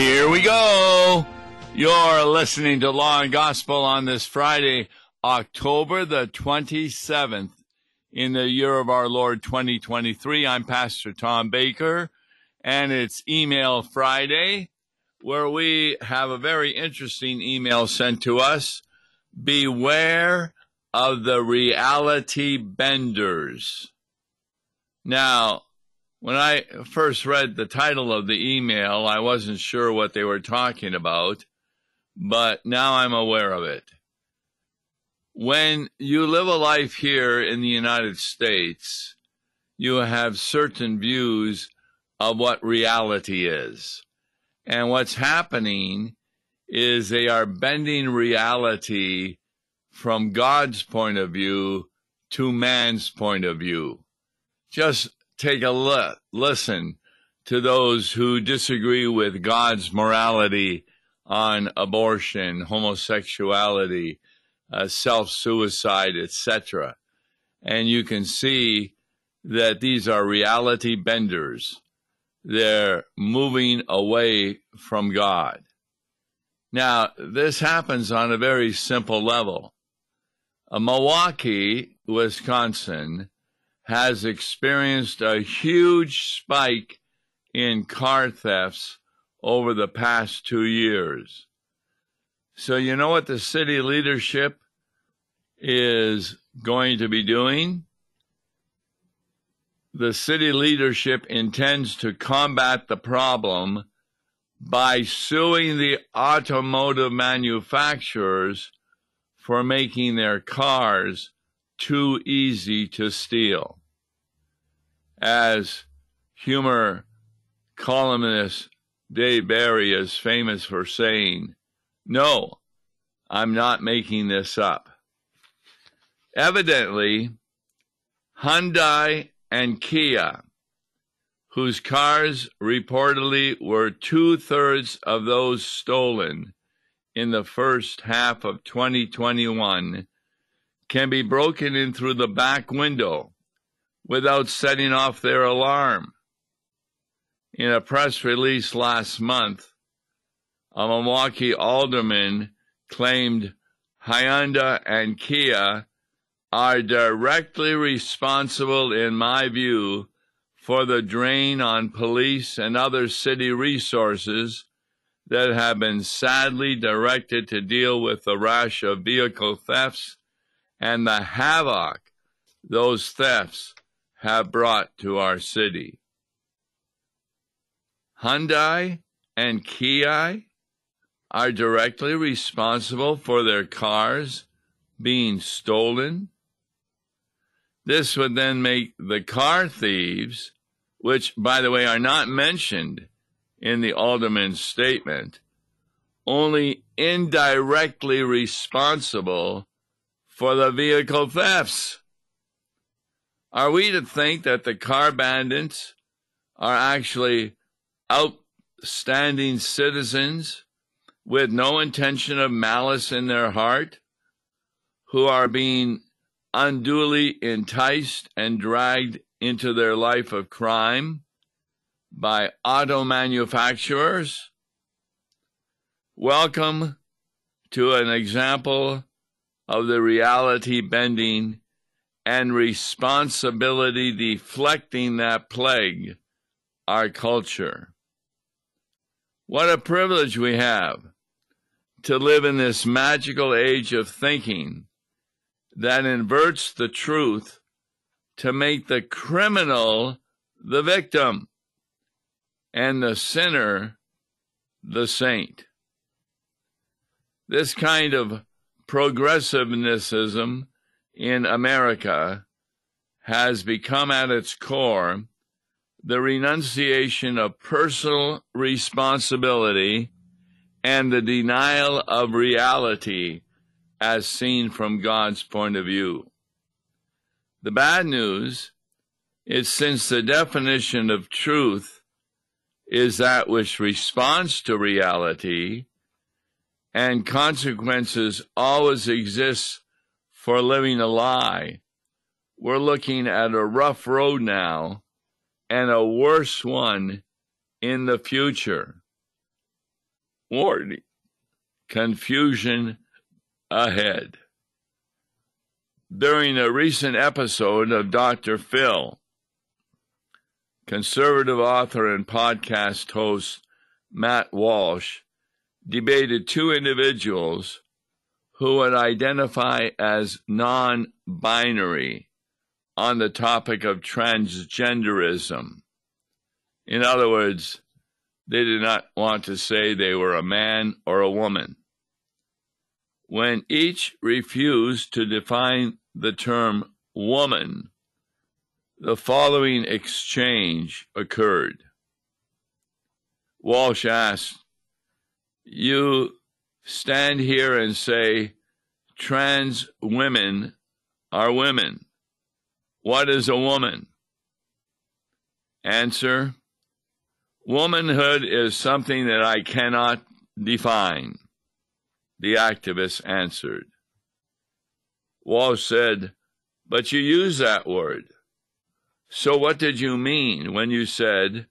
Here we go. You're listening to Law and Gospel on this Friday, October the 27th in the year of our Lord 2023. I'm Pastor Tom Baker, and it's Email Friday, where we have a very interesting email sent to us. Beware of the reality benders. Now, when I first read the title of the email, I wasn't sure what they were talking about, but now I'm aware of it. When you live a life here in the United States, you have certain views of what reality is. And what's happening is they are bending reality from God's point of view to man's point of view. Just take a li- listen to those who disagree with God's morality on abortion, homosexuality, uh, self suicide, etc. And you can see that these are reality benders. They're moving away from God. Now, this happens on a very simple level. Uh, Milwaukee, Wisconsin, has experienced a huge spike in car thefts over the past two years. So, you know what the city leadership is going to be doing? The city leadership intends to combat the problem by suing the automotive manufacturers for making their cars too easy to steal as humor columnist Dave Barry is famous for saying, No, I'm not making this up. Evidently, Hyundai and Kia, whose cars reportedly were two thirds of those stolen in the first half of 2021, can be broken in through the back window without setting off their alarm. In a press release last month, a Milwaukee alderman claimed Hyundai and Kia are directly responsible, in my view, for the drain on police and other city resources that have been sadly directed to deal with the rash of vehicle thefts and the havoc those thefts have brought to our city. Hyundai and Kia are directly responsible for their cars being stolen. This would then make the car thieves, which, by the way, are not mentioned in the alderman's statement, only indirectly responsible for the vehicle thefts. Are we to think that the car bandits are actually outstanding citizens with no intention of malice in their heart, who are being unduly enticed and dragged into their life of crime by auto manufacturers? Welcome to an example of the reality bending and responsibility deflecting that plague our culture. What a privilege we have to live in this magical age of thinking that inverts the truth to make the criminal the victim and the sinner the saint. This kind of progressivism in America has become at its core the renunciation of personal responsibility and the denial of reality as seen from God's point of view. The bad news is since the definition of truth is that which responds to reality, and consequences always exist for living a lie. We're looking at a rough road now and a worse one in the future. warning confusion ahead. During a recent episode of Dr. Phil, conservative author and podcast host Matt Walsh debated two individuals who would identify as non binary on the topic of transgenderism. In other words, they did not want to say they were a man or a woman. When each refused to define the term woman, the following exchange occurred. Walsh asked, You stand here and say trans women are women. What is a woman? Answer Womanhood is something that I cannot define, the activist answered. Walsh said, But you use that word. So what did you mean when you said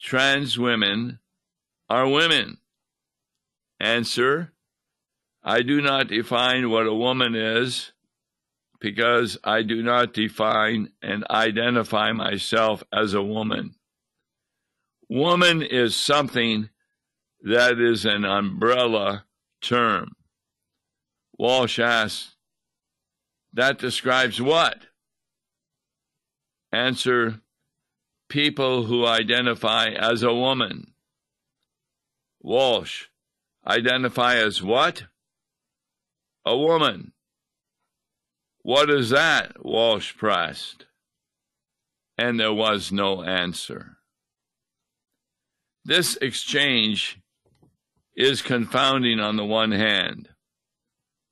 trans women are women? Answer, I do not define what a woman is because I do not define and identify myself as a woman. Woman is something that is an umbrella term. Walsh asks, that describes what? Answer, people who identify as a woman. Walsh, identify as what? A woman. What is that? Walsh pressed. And there was no answer. This exchange is confounding on the one hand,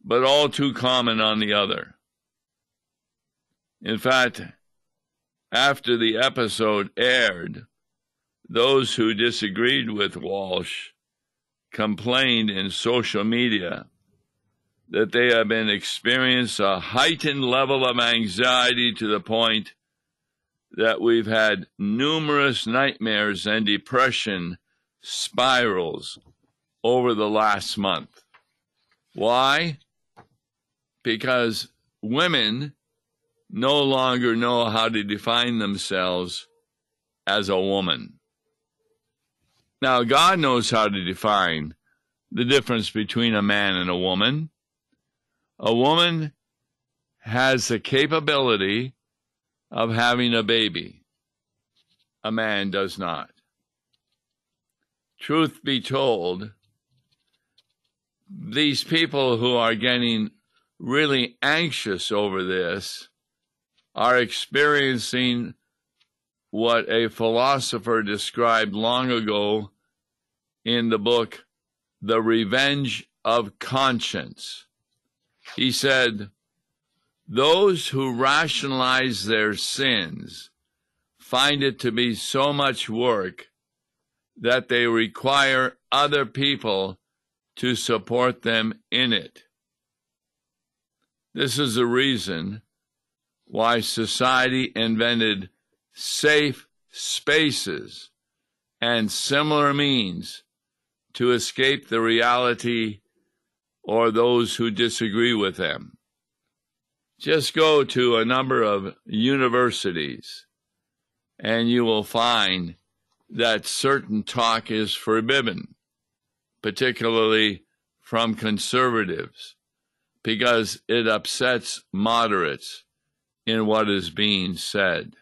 but all too common on the other. In fact, after the episode aired, those who disagreed with Walsh complained in social media that they have been experiencing a heightened level of anxiety to the point that we've had numerous nightmares and depression spirals over the last month. Why? Because women no longer know how to define themselves as a woman. Now, God knows how to define the difference between a man and a woman. A woman has the capability of having a baby. A man does not. Truth be told, these people who are getting really anxious over this are experiencing what a philosopher described long ago in the book, The Revenge of Conscience. He said, those who rationalize their sins find it to be so much work that they require other people to support them in it. This is the reason why society invented safe spaces and similar means to escape the reality or those who disagree with them. Just go to a number of universities and you will find that certain talk is forbidden, particularly from conservatives, because it upsets moderates in what is being said.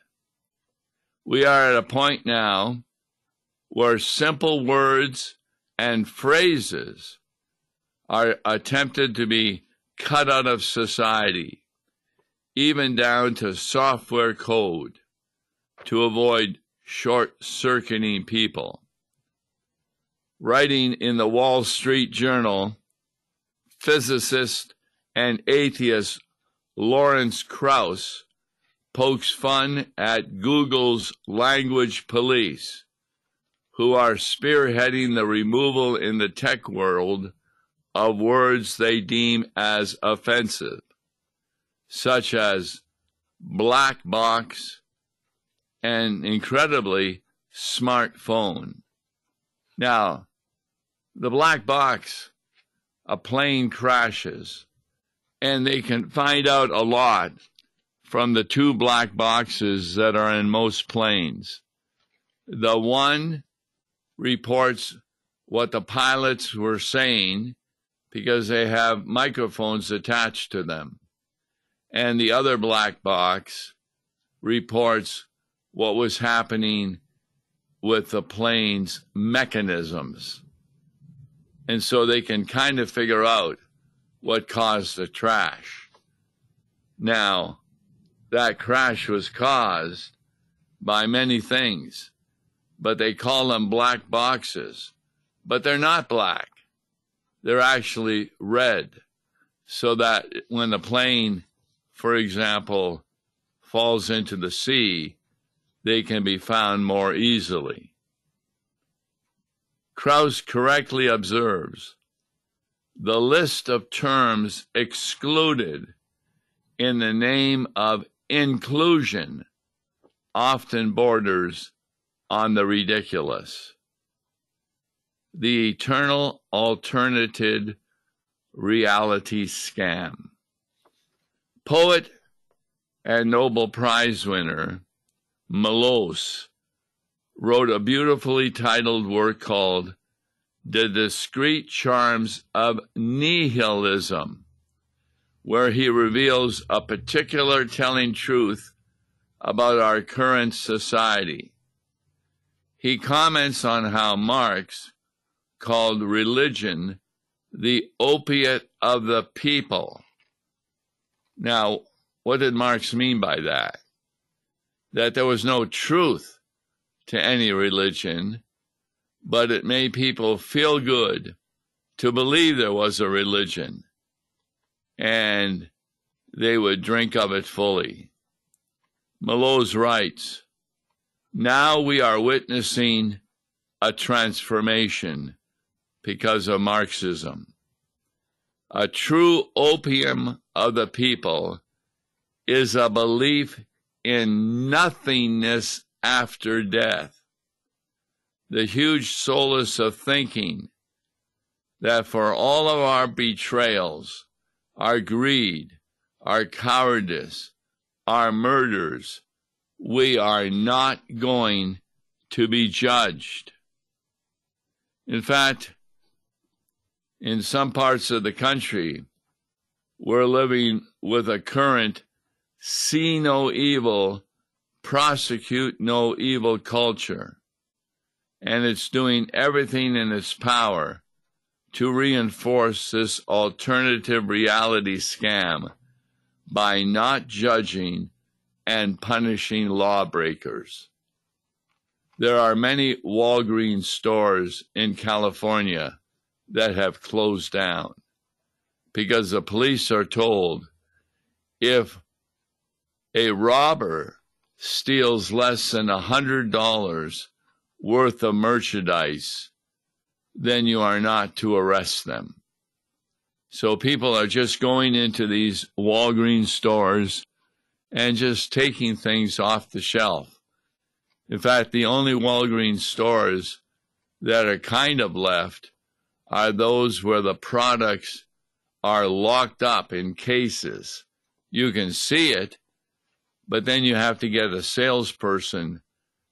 We are at a point now where simple words and phrases are attempted to be cut out of society even down to software code to avoid short circuiting people. Writing in the Wall Street Journal, physicist and atheist Lawrence Krauss pokes fun at Google's language police, who are spearheading the removal in the tech world of words they deem as offensive such as black box and incredibly smartphone. Now, the black box, a plane crashes, and they can find out a lot from the two black boxes that are in most planes. The one reports what the pilots were saying because they have microphones attached to them. And the other black box reports what was happening with the plane's mechanisms. And so they can kind of figure out what caused the crash. Now, that crash was caused by many things, but they call them black boxes. But they're not black, they're actually red. So that when the plane, for example, falls into the sea, they can be found more easily. Krauss correctly observes the list of terms excluded in the name of inclusion often borders on the ridiculous. The eternal alternative reality scam. Poet and Nobel Prize winner Milosz wrote a beautifully titled work called The Discreet Charms of Nihilism, where he reveals a particular telling truth about our current society. He comments on how Marx called religion the opiate of the people. Now, what did Marx mean by that? That there was no truth to any religion, but it made people feel good to believe there was a religion, and they would drink of it fully. Milosz writes, Now we are witnessing a transformation because of Marxism. A true opium of the people is a belief in nothingness after death. The huge solace of thinking that for all of our betrayals, our greed, our cowardice, our murders, we are not going to be judged. In fact, in some parts of the country, we're living with a current see no evil, prosecute no evil culture. And it's doing everything in its power to reinforce this alternative reality scam by not judging and punishing lawbreakers. There are many Walgreens stores in California that have closed down because the police are told if a robber steals less than a hundred dollars worth of merchandise, then you are not to arrest them. So people are just going into these Walgreens stores and just taking things off the shelf. In fact, the only Walgreens stores that are kind of left are those where the products are locked up in cases. You can see it, but then you have to get a salesperson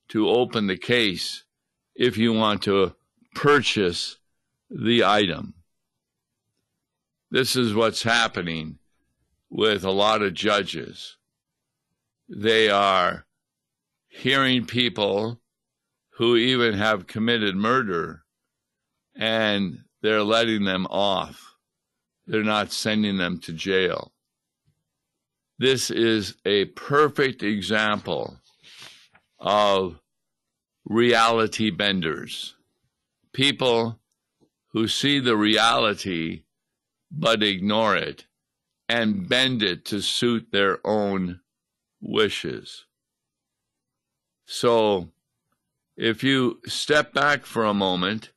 to open the case if you want to purchase the item. This is what's happening with a lot of judges. They are hearing people who even have committed murder and they're letting them off. They're not sending them to jail. This is a perfect example of reality benders. People who see the reality but ignore it and bend it to suit their own wishes. So, if you step back for a moment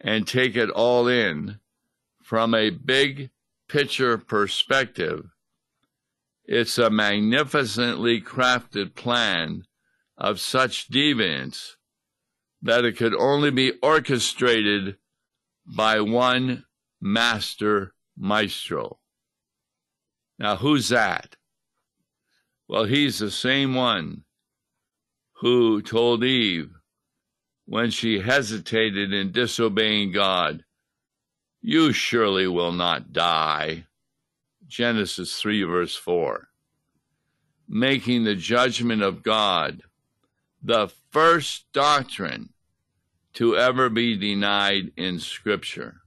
and take it all in from a big picture perspective, it's a magnificently crafted plan of such deviance that it could only be orchestrated by one master maestro. Now, who's that? Well, he's the same one who told Eve when she hesitated in disobeying God, You surely will not die. Genesis 3, verse 4. Making the judgment of God the first doctrine to ever be denied in Scripture.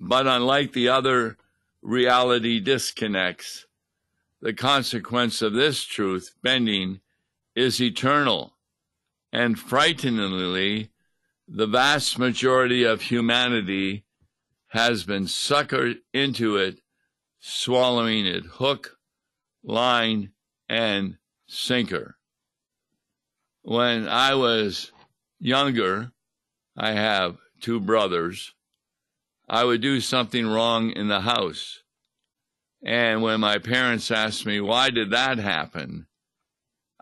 But unlike the other reality disconnects, the consequence of this truth bending is eternal. And frighteningly, the vast majority of humanity has been suckered into it, swallowing it hook, line, and sinker. When I was younger, I have two brothers. I would do something wrong in the house. And when my parents asked me, why did that happen?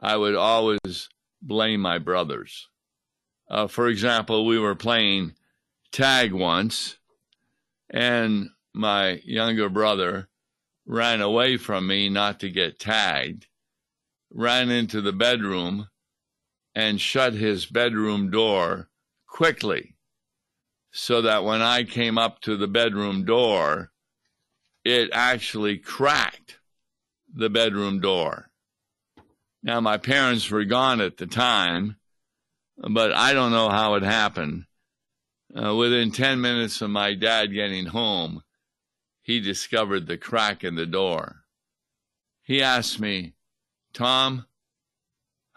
I would always blame my brothers. Uh, for example, we were playing tag once, and my younger brother ran away from me not to get tagged, ran into the bedroom, and shut his bedroom door quickly so that when I came up to the bedroom door, it actually cracked the bedroom door. Now, my parents were gone at the time, but I don't know how it happened. Uh, within 10 minutes of my dad getting home, he discovered the crack in the door. He asked me, Tom,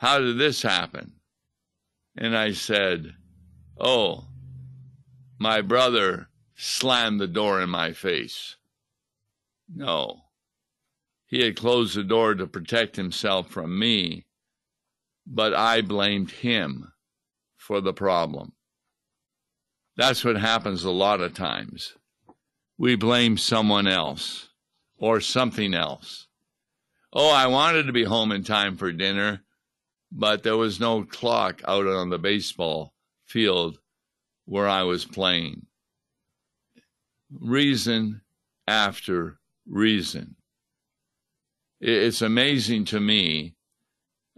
how did this happen? And I said, Oh, my brother slammed the door in my face. No. He had closed the door to protect himself from me, but I blamed him for the problem. That's what happens a lot of times. We blame someone else or something else. Oh, I wanted to be home in time for dinner, but there was no clock out on the baseball field where I was playing. Reason after reason. It's amazing to me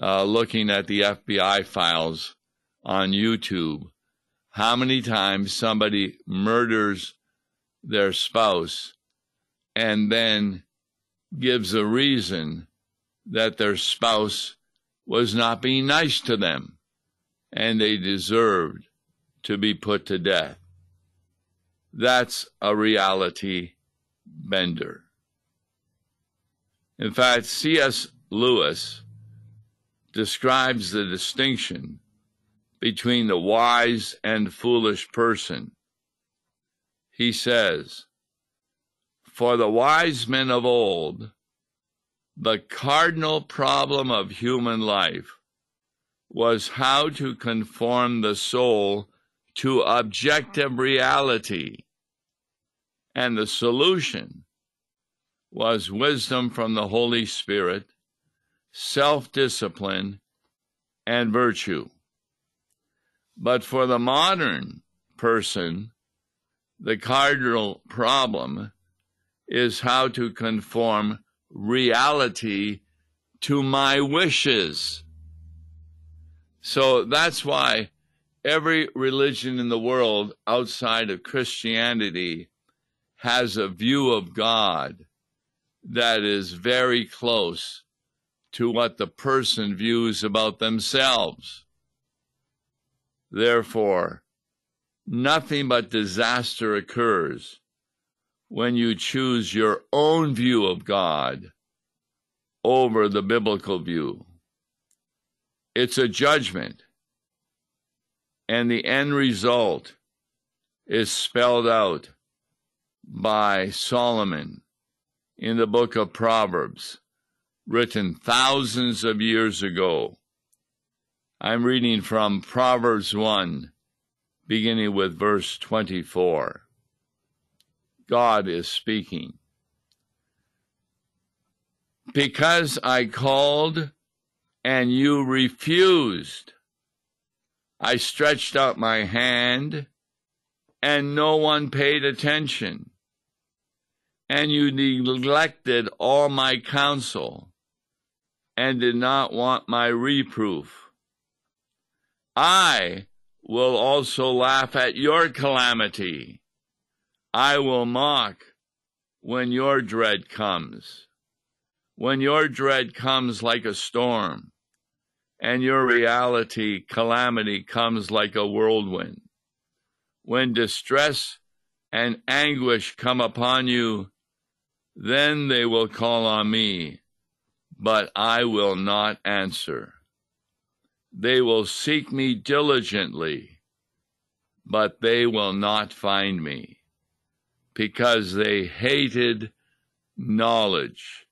uh, looking at the FBI files on YouTube how many times somebody murders their spouse and then gives a reason that their spouse was not being nice to them and they deserved to be put to death. That's a reality bender. In fact, C.S. Lewis describes the distinction between the wise and foolish person. He says, For the wise men of old, the cardinal problem of human life was how to conform the soul to objective reality. And the solution was wisdom from the Holy Spirit, self discipline, and virtue. But for the modern person, the cardinal problem is how to conform reality to my wishes. So that's why every religion in the world outside of Christianity has a view of God that is very close to what the person views about themselves. Therefore, nothing but disaster occurs when you choose your own view of God over the biblical view. It's a judgment, and the end result is spelled out by Solomon in the book of Proverbs, written thousands of years ago. I'm reading from Proverbs 1, beginning with verse 24. God is speaking. Because I called and you refused, I stretched out my hand and no one paid attention. And you neglected all my counsel and did not want my reproof. I will also laugh at your calamity. I will mock when your dread comes. When your dread comes like a storm, and your reality, calamity, comes like a whirlwind. When distress and anguish come upon you, then they will call on me, but I will not answer. They will seek me diligently, but they will not find me, because they hated knowledge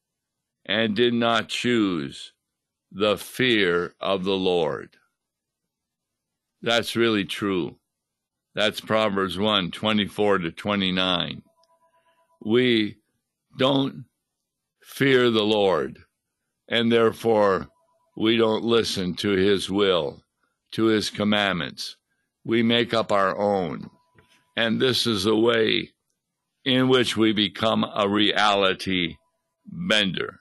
and did not choose the fear of the Lord. That's really true. That's Proverbs 1 24 to 29. We don't fear the Lord, and therefore we don't listen to his will, to his commandments. We make up our own. And this is the way in which we become a reality bender.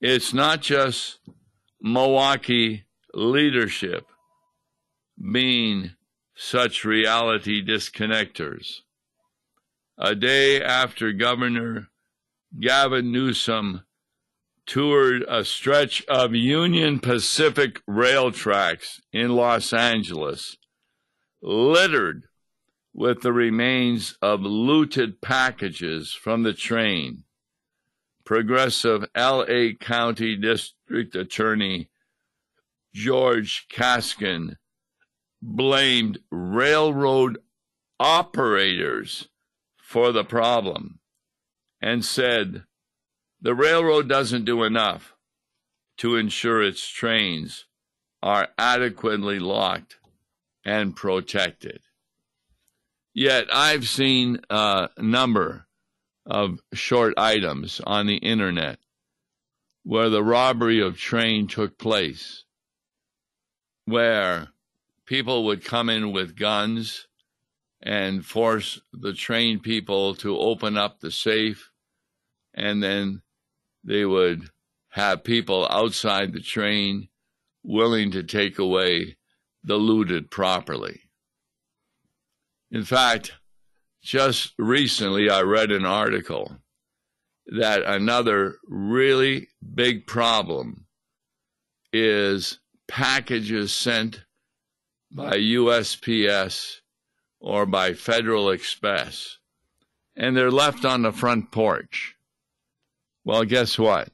It's not just Milwaukee leadership being such reality disconnectors. A day after Governor Gavin Newsom toured a stretch of Union Pacific rail tracks in Los Angeles, littered with the remains of looted packages from the train. Progressive LA County District Attorney George Gascón blamed railroad operators for the problem and said the railroad doesn't do enough to ensure its trains are adequately locked and protected. Yet I've seen a number of short items on the internet where the robbery of train took place, where people would come in with guns and force the train people to open up the safe and then they would have people outside the train willing to take away the looted property. In fact, just recently I read an article that another really big problem is packages sent by USPS or by Federal Express and they're left on the front porch. Well, guess what?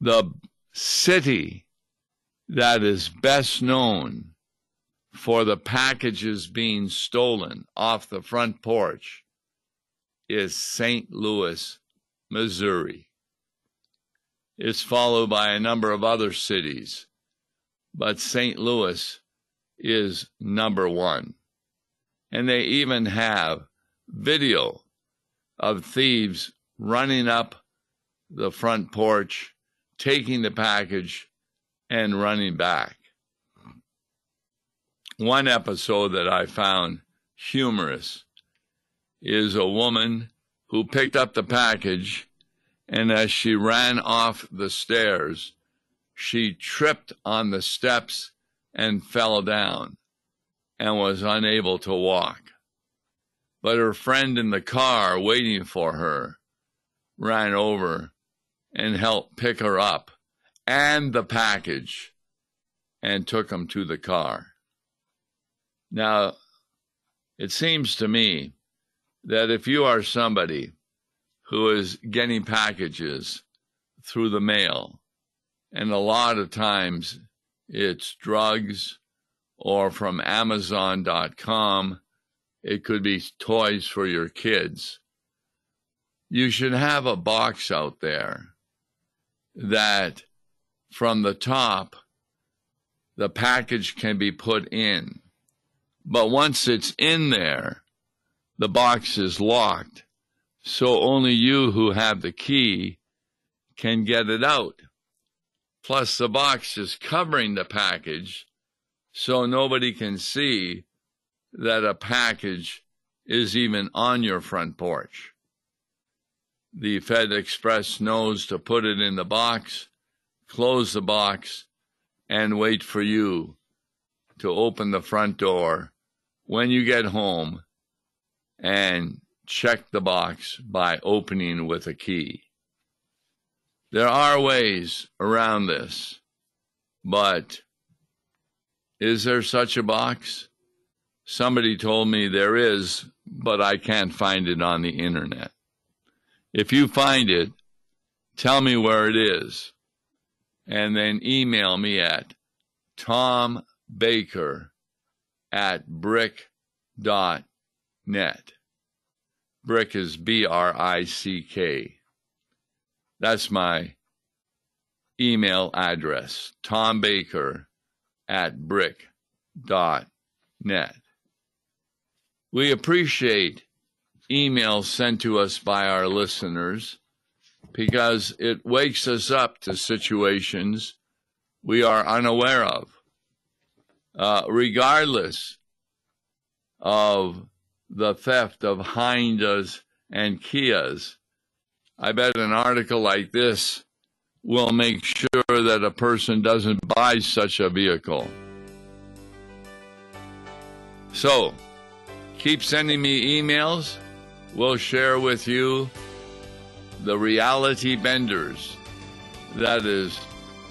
The city that is best known for the packages being stolen off the front porch is St. Louis, Missouri. It's followed by a number of other cities, but St. Louis is number one. And they even have video of thieves running up the front porch, taking the package, and running back. One episode that I found humorous is a woman who picked up the package, and as she ran off the stairs, she tripped on the steps and fell down and was unable to walk. But her friend in the car waiting for her ran over and helped pick her up and the package and took them to the car. Now, it seems to me that if you are somebody who is getting packages through the mail, and a lot of times it's drugs or from Amazon.com, it could be toys for your kids you should have a box out there that from the top, the package can be put in. But once it's in there, the box is locked. So only you who have the key can get it out. Plus, the box is covering the package so nobody can see that a package is even on your front porch. The Fed Express knows to put it in the box, close the box, and wait for you to open the front door when you get home and check the box by opening with a key. There are ways around this, but is there such a box? Somebody told me there is, but I can't find it on the internet. If you find it, tell me where it is, and then email me at tombaker at brick.net. Brick is B R I C K. That's my email address, tombaker at brick.net. We appreciate emails sent to us by our listeners because it wakes us up to situations we are unaware of. Uh, regardless of the theft of Hondas and Kias, I bet an article like this will make sure that a person doesn't buy such a vehicle. So, keep sending me emails. We'll share with you the reality benders that is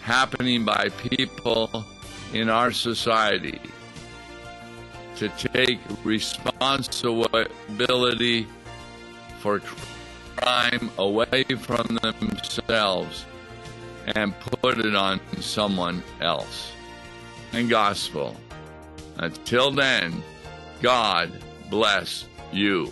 happening by people in our society to take responsibility for crime away from themselves and put it on someone else. And gospel. Until then, God bless you.